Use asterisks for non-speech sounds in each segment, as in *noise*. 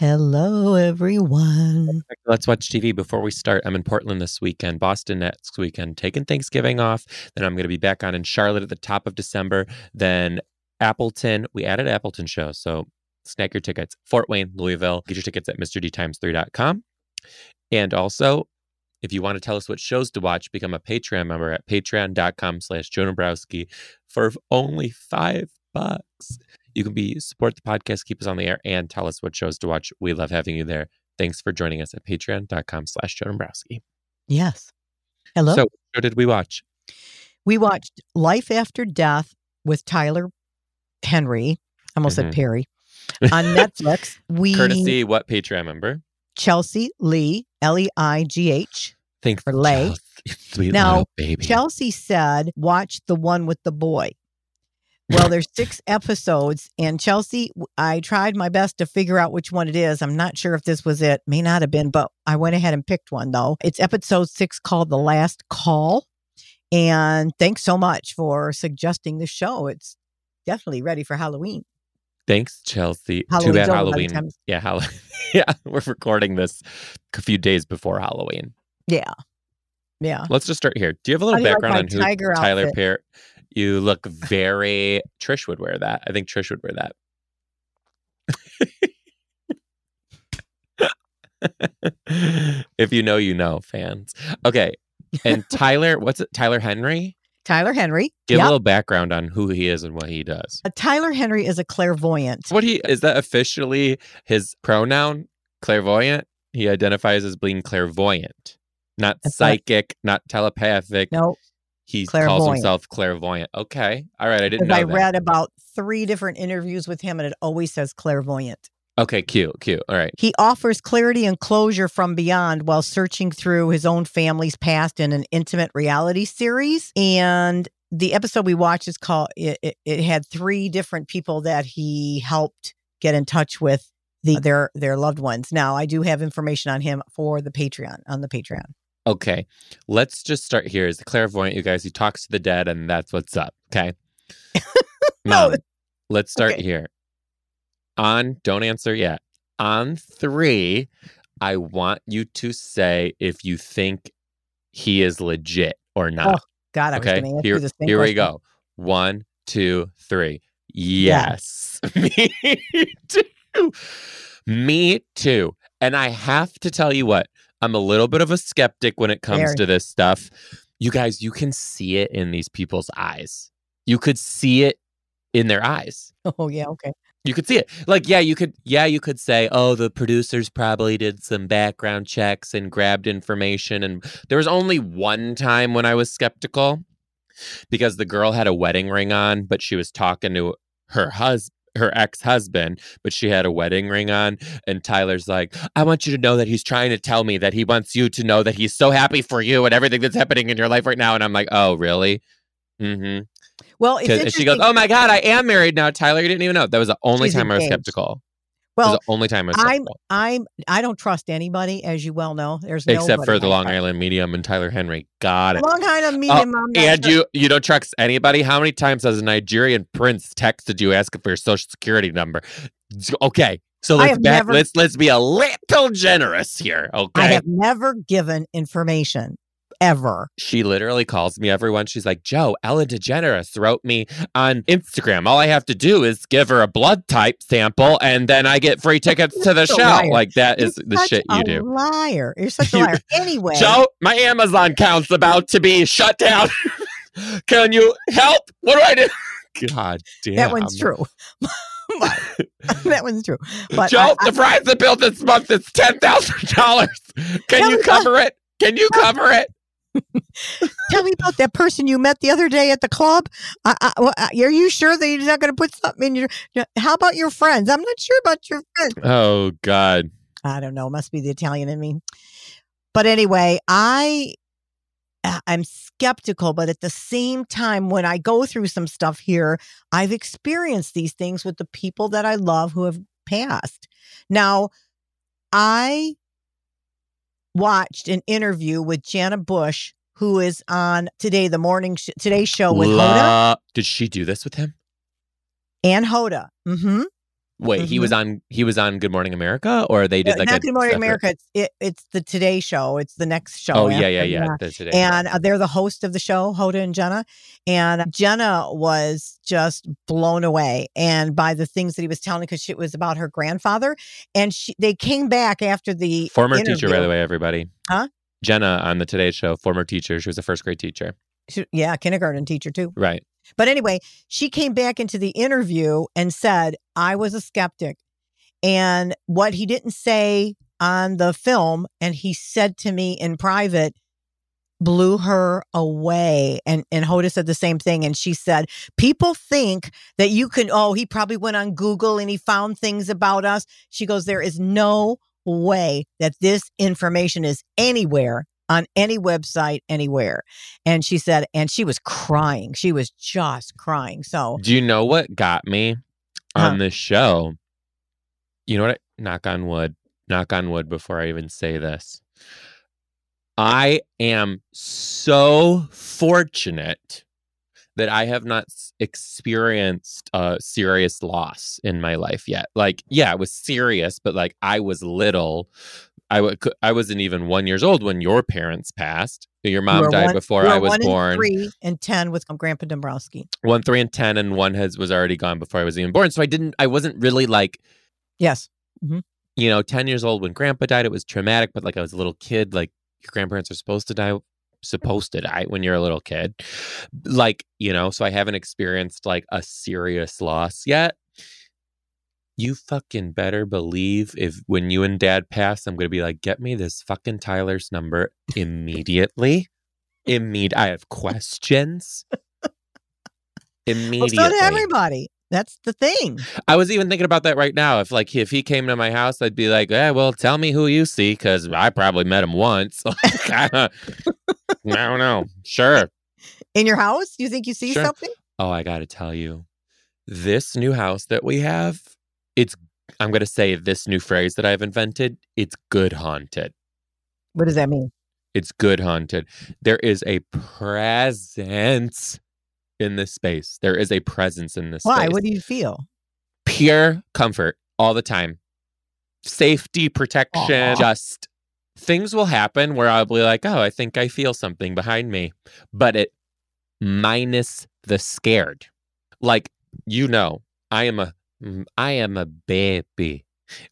Hello, everyone. Let's watch TV. Before we start, I'm in Portland this weekend, Boston next weekend, taking Thanksgiving off. Then I'm going to be back on in Charlotte at the top of December. Then Appleton. We added Appleton show. So snag your tickets. Fort Wayne, Louisville. Get your tickets at MrDTimes3.com. And also, if you want to tell us what shows to watch, become a Patreon member at patreon.com slash Dombrowski for only five bucks. You can be support the podcast, keep us on the air, and tell us what shows to watch. We love having you there. Thanks for joining us at patreon.com slash Joe Dombrowski. Yes. Hello. So, what did we watch? we watched Life After Death with Tyler Henry. I almost Mhm. said Perry. *laughs* On Netflix, we Courtesy what Patreon member? Chelsea Leigh, L E I G H. Thanks For Lay. Chelsea, *laughs* Now, baby. Chelsea said, watch the one with the boy. Well, there's six episodes, and Chelsea, I tried my best to figure out which one it is. I'm not sure if this was it, may not have been, but I went ahead and picked one though. It's episode six called The Last Call. And thanks so much for suggesting the show. It's definitely ready for Halloween. Thanks, Chelsea. Too bad over by the Halloween. Yeah, Halloween. *laughs* yeah, we're recording this a few days before Halloween. Yeah. Yeah. Let's just start here. Do you have a little you like background on who tiger Tyler outfit? Perry? You look very. Trish would wear that. I think Trish would wear that. *laughs* if you know, you know, fans. Okay. And *laughs* Tyler, what's it? Tyler Henry? Tyler Henry. Give Yep. a little background on who he is and what he does. Uh, Tyler Henry is a clairvoyant. What he is that officially his pronoun? Clairvoyant? He identifies as being clairvoyant, not That's right. psychic, not telepathic. No, he calls himself clairvoyant. Okay. All right. I didn't know I that. read about three different interviews with him, and it always says clairvoyant. Okay, cute, cute. All right. He offers clarity and closure from beyond while searching through his own family's past in an intimate reality series. And the episode we watched is called. It, it, it had three different people that he helped get in touch with the their their loved ones. Now I do have information on him for the Patreon on the Patreon. Okay. Let's just start here. As the clairvoyant, you guys, he talks to the dead, and that's what's up. Okay. No. *laughs* Oh, Mom, let's start Okay. here. On, don't answer yet. On three, I want you to say if you think he is legit or oh, not. God, I was okay. going to ask Here, you the same here we go. One, two, three. Yes. *laughs* Me too. Me too. And I have to tell you what, I'm a little bit of a skeptic when it comes to this stuff. You guys, you can see it in these people's eyes. You could see it in their eyes. Oh yeah, okay. You could see it. Like, yeah, you could, yeah, you could say, oh, the producers probably did some background checks and grabbed information. And there was only one time when I was skeptical because the girl had a wedding ring on, but she was talking to her husband. Her ex husband, but she had a wedding ring on. And Tyler's like, I want you to know that he's trying to tell me that he wants you to know that he's so happy for you and everything that's happening in your life right now. And I'm like, oh, really? Mm-hmm. Well, she goes, "Oh my god, I am married now, Tyler. You didn't even know." That was the only She's time I was engaged. skeptical. Well, the only time I I'm I'm I don't trust anybody, as you well know. There's except for the Long. Island Medium and Tyler Henry. Got it. Long Island Oh, medium. And sure. you you don't trust anybody. How many times has a Nigerian prince texted you asking for your social security number? Okay, so let's back, never- let's let's be a little generous here. Okay, I have never given information ever. she literally calls me everyone. She's like, Joe, Ellen DeGeneres wrote me on Instagram. All I have to do is give her a blood type sample, and then I get free tickets *laughs* to the show. liar. Like that is the shit you do. Liar. You're such a liar. Anyway, Joe, my Amazon account's about to be shut down. *laughs* Can you help? What do I do? *laughs* God damn. that one's true. that one's true. But Joe, I- the prize I, the bill this month is ten thousand dollars. Can you uh, cover it? Can you cover it? Tell me about that person you met the other day at the club. I, I, are you sure that he's not going to put something in your? How about your friends? I'm not sure about your friends. Oh God. I don't know. It Must be the Italian in me. But anyway, I uh, I'm skeptical, but at the same time, when I go through some stuff here, I've experienced these things with the people that I love who have passed. Now, I watched an interview with Jenna Bush, who is on today, the morning, sh- today's show with Hoda Did she do this with him? and Hoda. Mm-hmm. Wait, he was on he was on Good Morning America, or they did like Not a Good Morning separate- America. It's it, it's the Today Show. It's the next show. Oh yeah, yeah, yeah. the Today And uh, they're the host of the show, Hoda and Jenna. And Jenna was just blown away and by the things that he was telling because it was about her grandfather. And she, they came back after the former teacher, by the way, everybody. Huh? Jenna on the Today Show, former teacher. She was a first grade teacher. She- yeah, kindergarten teacher too. Right. But anyway, she came back into the interview and said, I was a skeptic. And what he didn't say on the film, and he said to me in private, blew her away. And and Hoda said the same thing. And she said, People think that you can, oh, he probably went on Google and he found things about us. She goes, There is no way that this information is anywhere on any website anywhere. And she said, and she was crying. She was just crying. So Do you know what got me on Huh. this show? You know what? I- knock on wood. Knock on wood before I even say this. I am so fortunate that I have not experienced a serious loss in my life yet. Like, yeah, it was serious, but like I was little. I w- I wasn't even one years old when your parents passed. Your mom died one- before I was born. one and three and 10 with Grandpa Dombrowski. one three and ten and one has was already gone before i was even born so i didn't i wasn't really like Yes. Mm-hmm. you know 10 years old when grandpa died it was traumatic but like i was a little kid like your grandparents are supposed to die supposed to die when you're a little kid like you know so i haven't experienced like a serious loss yet you fucking better believe if when you and dad pass i'm gonna be like get me this fucking tyler's number immediately immediate i have questions Well, immediately so did everybody. That's the thing. I was even thinking about that right now. If like if he came to my house, I'd be like, "Yeah, well, tell me who you see, because I probably met him once." *laughs* Like, I don't I don't know. Sure. In your house, you think you see Sure. something? Oh, I got to tell you, this new house that we have, it's. I'm gonna say this new phrase that I've invented. It's good haunted. What does that mean? It's good haunted. There is a presence in this space. There is a presence in this Why? space. What do you feel? pure comfort all the time. Safety, protection, Aw. just things will happen where I'll be like, oh, I think I feel something behind me. But it minus the scared. Like, you know, I am a Mm, I am a baby.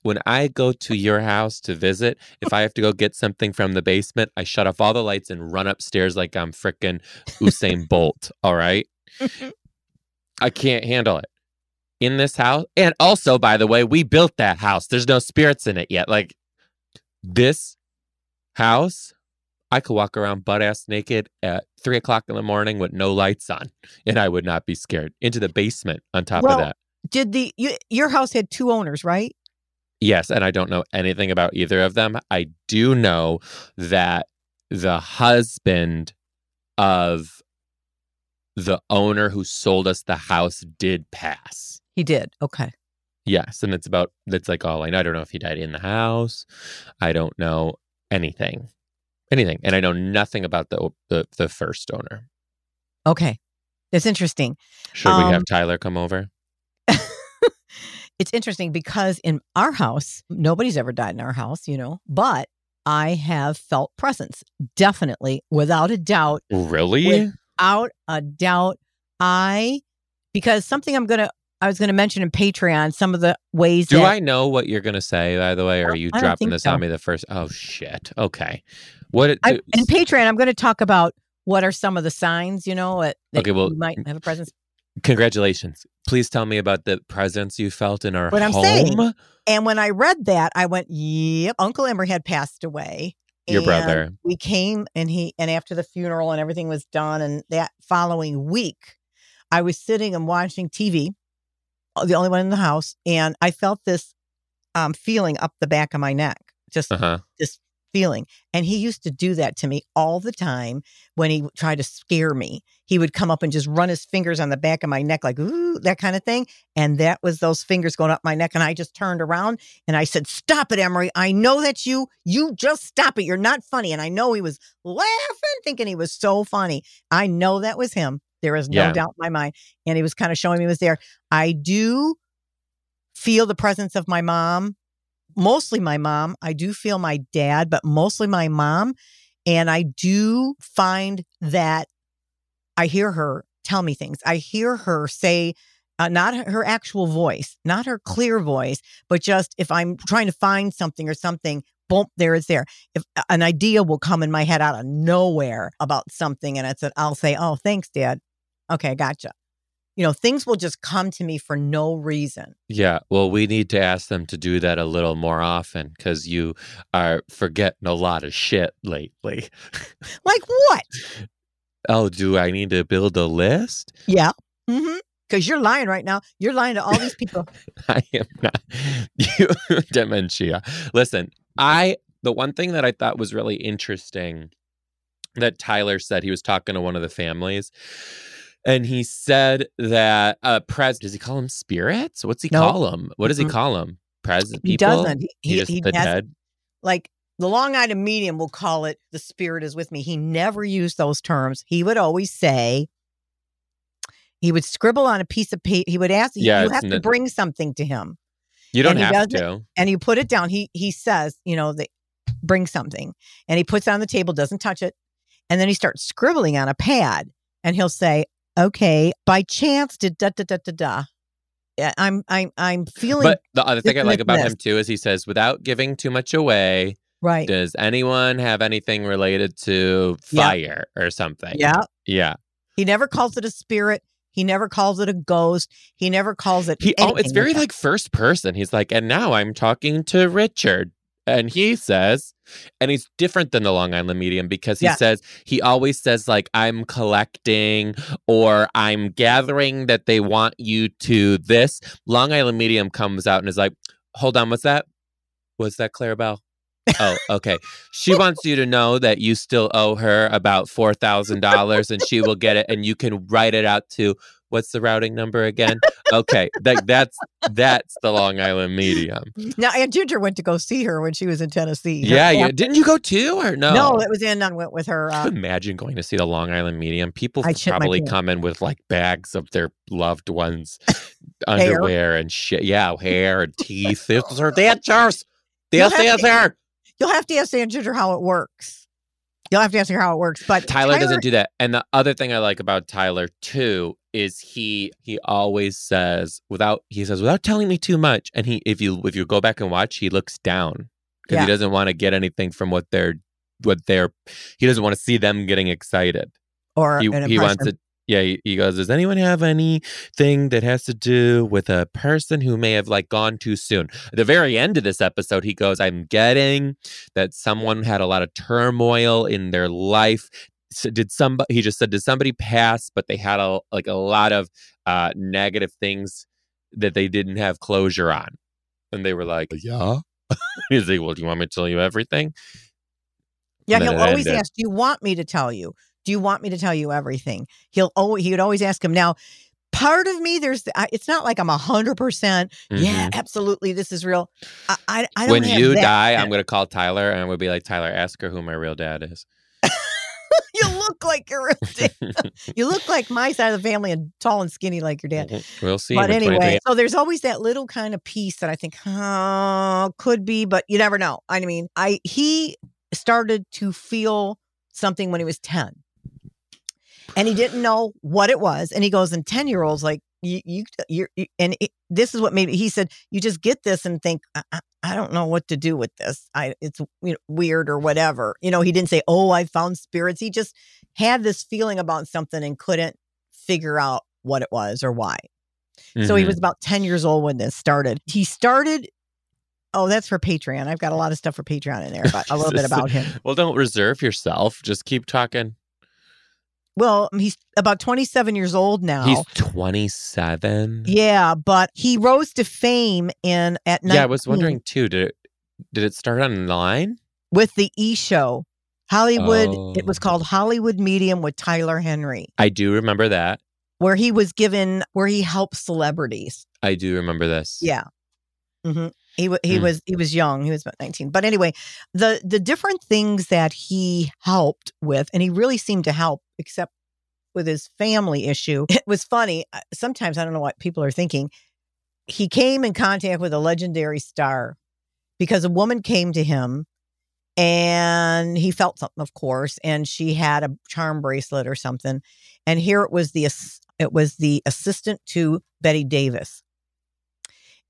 When I go to your house to visit, if I have to go get something from the basement, I shut off all the lights and run upstairs like I'm frickin' Usain Bolt. All right. *laughs* I can't handle it in this house. And also, by the way, we built that house. There's no spirits in it yet. Like this house, I could walk around butt ass naked at three o'clock in the morning with no lights on, and I would not be scared. Into the basement on top Well- of that. Did the you, your house had two owners, right? Yes, and I don't know anything about either of them. I do know that the husband of the owner who sold us the house did pass. He did. Okay. Yes, and it's about that's like all I know. I don't know if he died in the house. I don't know anything, anything, and I know nothing about the the, the first owner. Okay. That's interesting. Should we Um, have Tyler come over? It's interesting because in our house, nobody's ever died in our house, you know, but I have felt presence. Definitely, without a doubt, Really? without a doubt. I, because something I'm going to, I was going to mention in Patreon, some of the ways Do that I know what you're gonna say? By the way, or are oh, you I dropping this so. on me the first? Oh shit. Okay. What? It, I, in Patreon, I'm going to talk about what are some of the signs, you know, that, that Okay, well, you might have a presence. Congratulations. Please tell me about the presence you felt in our What I'm home. saying. And when I read that, I went, "Yep, Uncle Emery had passed away." Your And brother. We came and he and after the funeral and everything was done, and that following week, I was sitting and watching TV, uh, the only one in the house, and I felt this um, feeling up the back of my neck, just Uh huh. this feeling. And he used to do that to me all the time when he tried to scare me. He would come up and just run his fingers on the back of my neck, like, ooh, that kind of thing. And that was those fingers going up my neck. And I just turned around and I said, Stop it, Emery. I know that's you. You just stop it. You're not funny. And I know he was laughing, thinking he was so funny. I know that was him. There is no Yeah. doubt in my mind. And he was kind of showing me he was there. I do feel the presence of my mom, mostly my mom. I do feel my dad, but mostly my mom. And I do find that I hear her tell me things. I hear her say, uh, not her actual voice, not her clear voice, but just if I'm trying to find something or something, boom, there it's there. If uh, an idea will come in my head out of nowhere about something, and it's, I'll say, "Oh, thanks, Dad. Okay, gotcha." You know, things will just come to me for no reason. Yeah, well, we need to ask them to do that a little more often because you are forgetting a lot of shit lately. *laughs* Like what? Oh, do I need to build a list? Yeah. Mm-hmm. Because you're lying right now. You're lying to all these *laughs* people. I am not *laughs* you dementia. Listen, I the one thing that I thought was really interesting that Tyler said he was talking to one of the families. And he said that uh pres does he call them spirits? What's he No. call them? What does he call them? Pres people? He doesn't. He, He, he, just he the has dead. like the Long Island medium will call it the spirit is with me. He never used those terms. He would always say, he would scribble on a piece of paper. He would ask, Yeah, you have to bring something to him. You don't and have to. And you put it down. He he says, you know, they bring something. And he puts it on the table, doesn't touch it. And then he starts scribbling on a pad. And he'll say, Okay, by chance did da da da da da. Yeah, I'm I'm I'm feeling But the other thing I like about him too is he says, without giving too much away, right. does anyone have anything related to Yeah. fire or something? Yeah. Yeah. He never calls it a spirit. He never calls it a ghost. He never calls it. He oh, it's very that. like first person. He's like, and now I'm talking to Richard. And he says, and he's different than the Long Island medium because he Yeah. says he always says like I'm collecting or I'm gathering that they want you to this. Long Island medium comes out and is like, hold on, what's that? What's that, Clarabelle? Oh, *laughs* okay. She wants you to know that you still owe her about four thousand dollars, and she will get it, and you can write it out to what's the routing number again? Okay, that, that's that's the Long Island medium. Now, Aunt Ginger went to go see her when she was in Tennessee. *laughs* Yeah, yeah. Didn't you go too, or no? No, it was in. I went with her. Uh, imagine going to see the Long Island medium? People I'd shit my probably come in with like bags of their loved ones' *laughs* underwear and shit. Yeah, hair and teeth. These are dentures. You'll This have is to- her. you'll have to ask Aunt Ginger how it works. You'll have to ask her how it works. But Tyler, doesn't do that. And the other thing I like about Tyler too is he he always says without he says without telling me too much. And he if you if you go back and watch, he looks down because Yeah. he doesn't want to get anything from what they're what they're he doesn't want to see them getting excited. or He he wants it. Yeah, he, he goes. Does anyone have anything that has to do with a person who may have like gone too soon? At the very end of this episode, he goes, "I'm getting that someone had a lot of turmoil in their life. So did somebody?" He just said, "Did somebody pass?" But they had a like a lot of uh, negative things that they didn't have closure on, and they were like, "Yeah." *laughs* He's like, "Well, do you want me to tell you everything?" Yeah, he'll always ended. ask, "Do you want me to tell you? Do you want me to tell you everything?" He'll always he would always ask him. Now, part of me, there's it's not like I'm a hundred percent. Yeah, absolutely, this is real. I I, I don't when have you that die, yet. I'm going to call Tyler and I'm going to be like, Tyler, ask her who my real dad is. *laughs* *laughs* you look like your real dad. you look like my side of the family and tall and skinny like your dad. Mhm. We'll see. But anyway, so there's always that little kind of piece that I think, oh, could be, but you never know. I mean, I he started to feel something when he was 10. And he didn't know what it was. And he goes, and 10 year olds, like, you, you, you're, you- and it, this is what made he said, you just get this and think, I, I, I don't know what to do with this. I, it's you know, weird or whatever. You know, he didn't say, oh, I found spirits. He just had this feeling about something and couldn't figure out what it was or why. So he was mm-hmm. about 10 years old when this started. He started, oh, that's for Patreon. I've got a lot of stuff for Patreon in there, but a little bit *laughs* about him. Well, don't reserve yourself. Just keep talking. Well, he's about 27 years old now. He's 27. yeah, but he rose to fame in at 19. Yeah, I was wondering too. Did it, did it start online? with the E show. Hollywood, it was Oh. called Hollywood Medium with Tyler Henry, I do remember that. where he was given, where he helped celebrities. I do remember this. Yeah. hmm He he Hmm. was he was young. He was about nineteen. But anyway, the the different things that he helped with, and he really seemed to help, except with his family issue. *laughs* It was funny. uh, Sometimes I don't know what people are thinking. He came in contact with a legendary star because a woman came to him and he felt something, of course, and she had a charm bracelet or something. And here it was the it was the assistant to Bette Davis.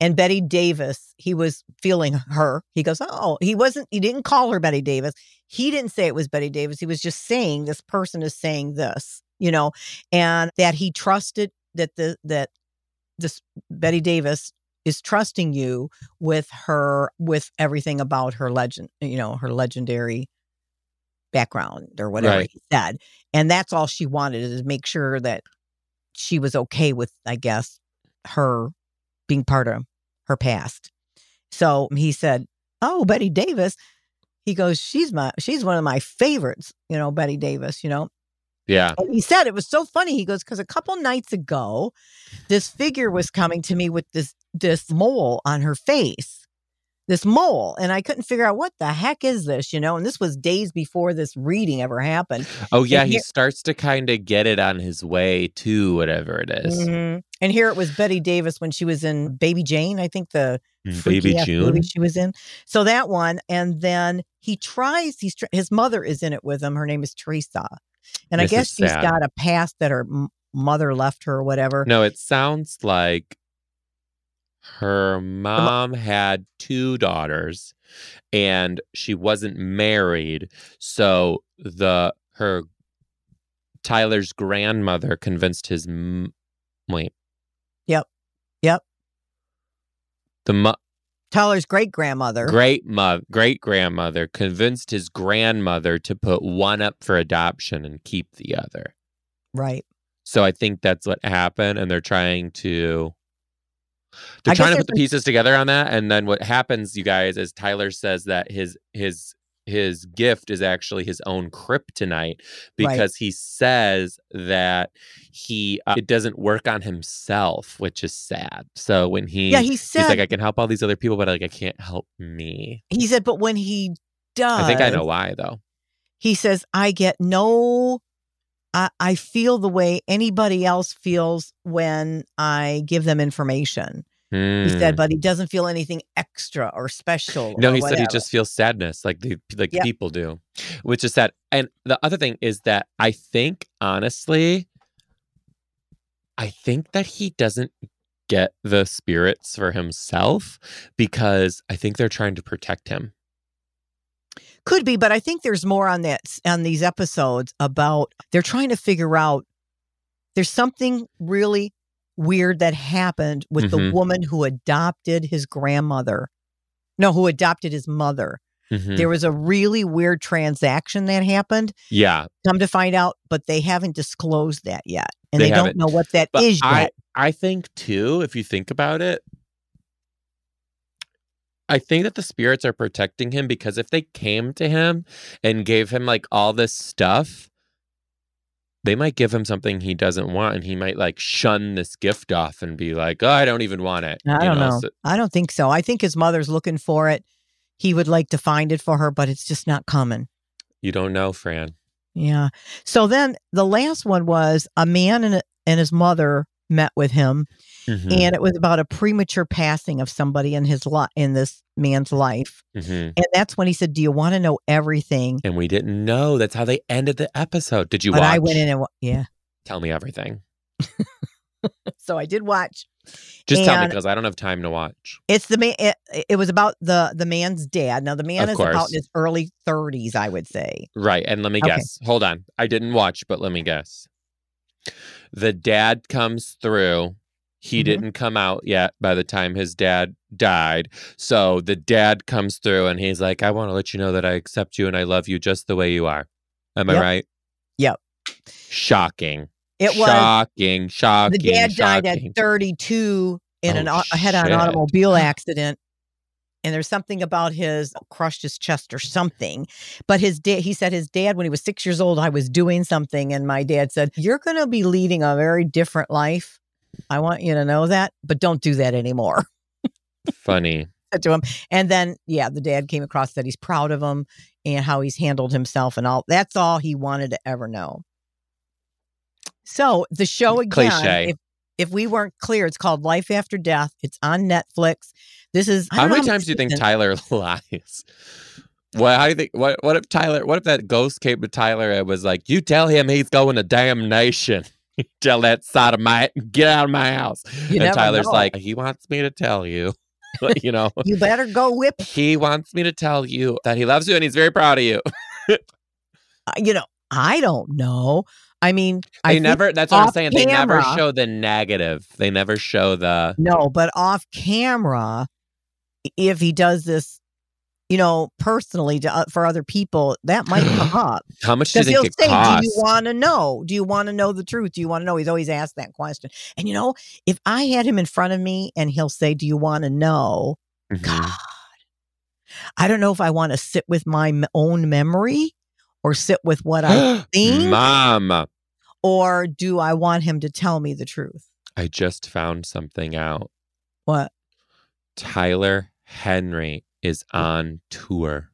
And Bette Davis, he was feeling her. He goes, Oh, he wasn't, he didn't call her Bette Davis. He didn't say it was Bette Davis. He was just saying this person is saying this, you know, and that he trusted that the that this Bette Davis is trusting you with her with everything about her legend, you know, her legendary background or whatever Right. he said. And that's all she wanted is to make sure that she was okay with, I guess, her being part of her past. So he said, "Oh, Bette Davis." He goes, "She's my she's one of my favorites, you know, Bette Davis, you know." Yeah. And he said it was so funny. He goes, "Cuz a couple nights ago, this figure was coming to me with this this mole on her face." This mole, and I couldn't figure out what the heck is this, you know. And this was days before this reading ever happened. Oh yeah, he starts to kind of get it on his way to whatever it is. Mhm. And here it was Bette Davis when she was in Baby Jane, I think the Baby June. movie she was in. So that one, and then he tries. He's his mother is in it with him. Her name is Teresa, and I guess she's got a past that her m- mother left her or whatever. No, it sounds like her mom had two daughters and she wasn't married. So the her Tyler's grandmother convinced his m- wait. Yep. Yep. The mo- Tyler's great grandmother. great mother, great grandmother convinced his grandmother to put one up for adoption and keep the other. Right. So I think that's what happened, and they're trying to they're I trying to put the pieces together on that. And then what happens, you guys, is Tyler says that his his his gift is actually his own kryptonite because he says that he uh, it doesn't work on himself, which is sad. So when he Yeah, he he's like, I can help all these other people, but like I can't help me. he said, but when he does, I think I know why though. he says, I get no, I, I feel the way anybody else feels when I give them information. He Hmm. said, but he doesn't feel anything extra or special. No, or he said he just feels sadness like the like Yep. people do, which is sad. And the other thing is that I think honestly, I think that he doesn't get the spirits for himself because I think they're trying to protect him. Could be, but I think there's more on that on these episodes about they're trying to figure out there's something really weird that happened with the Mhm. woman who adopted his grandmother. No, who adopted his mother. Mhm. There was a really weird transaction that happened. Yeah, Come to find out, but they haven't disclosed that yet. And They they, don't know what that but is I yet. I think too, if you think about it, I think that the spirits are protecting him because if they came to him and gave him like all this stuff, they might give him something he doesn't want and he might like shun this gift off and be like, "Oh, I don't even want it." I you don't know. So- I don't think so. I think his mother's looking for it. He would like to find it for her, but it's just not coming. you don't know, Fran. Yeah. So then the last one was a man and, and his mother met with him, Mhm, and it was about a premature passing of somebody in his li- in this man's life. mhm. And that's when he said, "Do you want to know everything?" And we didn't know. That's how they ended the episode. Did you but watch? I went in and yeah. Tell me everything. *laughs* So I did watch. Just tell me because I don't have time to watch. It's the man. It, it was about the the man's dad. Now the man Of is about in his early thirties, I would say. Right. And let me Okay. guess. Hold on. I didn't watch, but let me guess. The dad comes through. He Mhm. didn't come out yet by the time his dad died. So the dad comes through and he's like, I want to let you know that I accept you and I love you just the way you are. Am I Yep. right? Yep. Shocking. It was shocking. Shocking. the dad died at 32 in Oh, an au- head-on automobile accident and there's something about his crushed his chest or something. But his dad, he said his dad, when he was six years old, I was doing something, and my dad said, "You're going to be leading a very different life. I want you to know that, but don't do that anymore." *laughs* Funny. to him, and then yeah, the dad came across that he's proud of him and how he's handled himself and all. That's all he wanted to ever know. So the show again, Cliche. if if we weren't clear, it's called Life After Death. It's on Netflix. This is How many times do you think Tyler *laughs* lies? Well, how do you think? What? What if Tyler? What if that ghost came to Tyler and was like, "You tell him he's going to damnation. *laughs* tell that sodomite, get out of my house." You and Tyler's know. like, "He wants me to tell you." *laughs* you know, You better go whip. *laughs* he wants me to tell you that he loves you and he's very proud of you. uh, You know, I don't know. I mean, I They think- never. That's what I'm saying. They never show the negative. They never show the. no, but off camera, if he does this, you know, personally to, uh, for other people, that might come *sighs* up. How much do you he'll it say, costs? Do you want to know? Do you want to know the truth? Do you want to know? He's always asked that question. And you know, if I had him in front of me and he'll say, Do you want to know? Mhm. God, I don't know if I want to sit with my m- own memory or sit with what I *gasps* think, Mom, or do I want him to tell me the truth? I just found something out. What? Tyler Henry is on tour.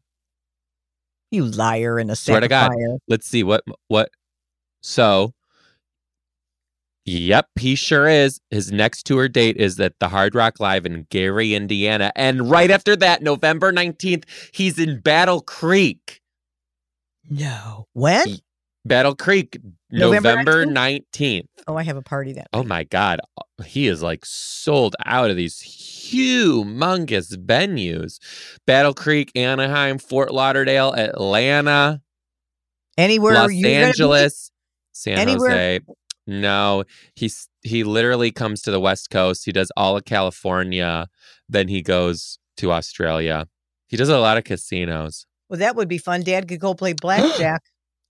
You liar and a Swear to God. Let's see what what. So, yep, he sure is. His next tour date is at the Hard Rock Live in Gary, Indiana, and right after that, November nineteenth, he's in Battle Creek. No. When? Battle Creek, November nineteenth. Oh, I have a party that. Oh my God. He is like sold out of these humongous venues Battle Creek, Anaheim, Fort Lauderdale, Atlanta, Anywhere Los? Angeles, San Anywhere- Jose. No, he's he literally comes to the West Coast. He does all of California, then he goes to Australia. He does a lot of casinos. Well, that would be fun. Dad could go play *gasps* blackjack,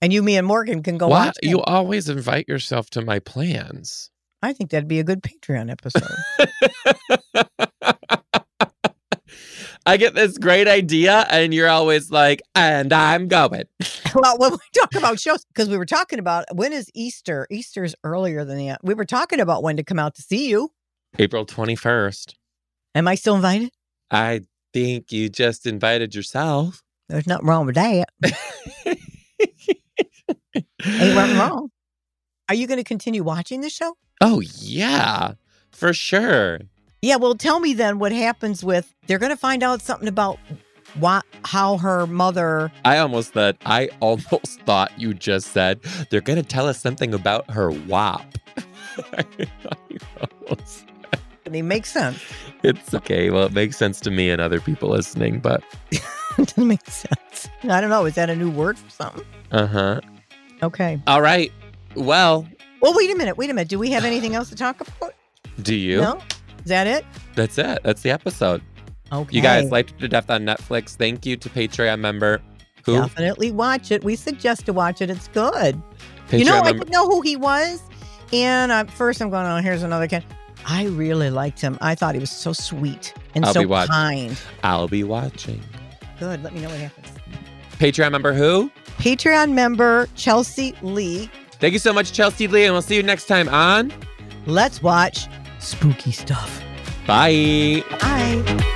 and you, me, and Morgan can go Why you always invite yourself to my plans? I think that'd be a good Patreon episode. *laughs* I get this great idea, and you're always like, and I'm going. *laughs* well, when we talk about shows, because we were talking about when is Easter? Easter's earlier than that. We were talking about when to come out to see you. April 21st. Am I still invited? I think you just invited yourself. There's nothing wrong with that. *laughs* Ain't *gasps* wrong. Are you going to continue watching the show? Oh, yeah, for sure. Yeah. Well, tell me then what happens with. They're going to find out something about what how her mother. I almost thought, I almost thought you just said they're going to tell us something about her WAP. I almost- I mean, makes sense. it's okay. Well, it makes sense to me and other people listening, but *laughs* it doesn't make sense. I don't know. Is that a new word for something? uh huh. Okay. All right. Well, Well, wait a minute. Wait a minute. Do we have anything else to talk about? do you? No. Is that it? That's it. That's the episode. Okay. You guys liked it to death on Netflix. Thank you to Patreon member who definitely watch it. We suggest to watch it. It's good. Patreon you know, I didn't know who he was, and uh, first I'm going, "Oh, here's another kid." I really liked him. I thought he was so sweet and I'll so be watching. kind. I'll be watching. Good. Let me know what happens. Patreon member who? Patreon member Chelsea Leigh. Thank you so much, Chelsea Leigh, and we'll see you next time on Let's watch spooky stuff. Bye. Bye.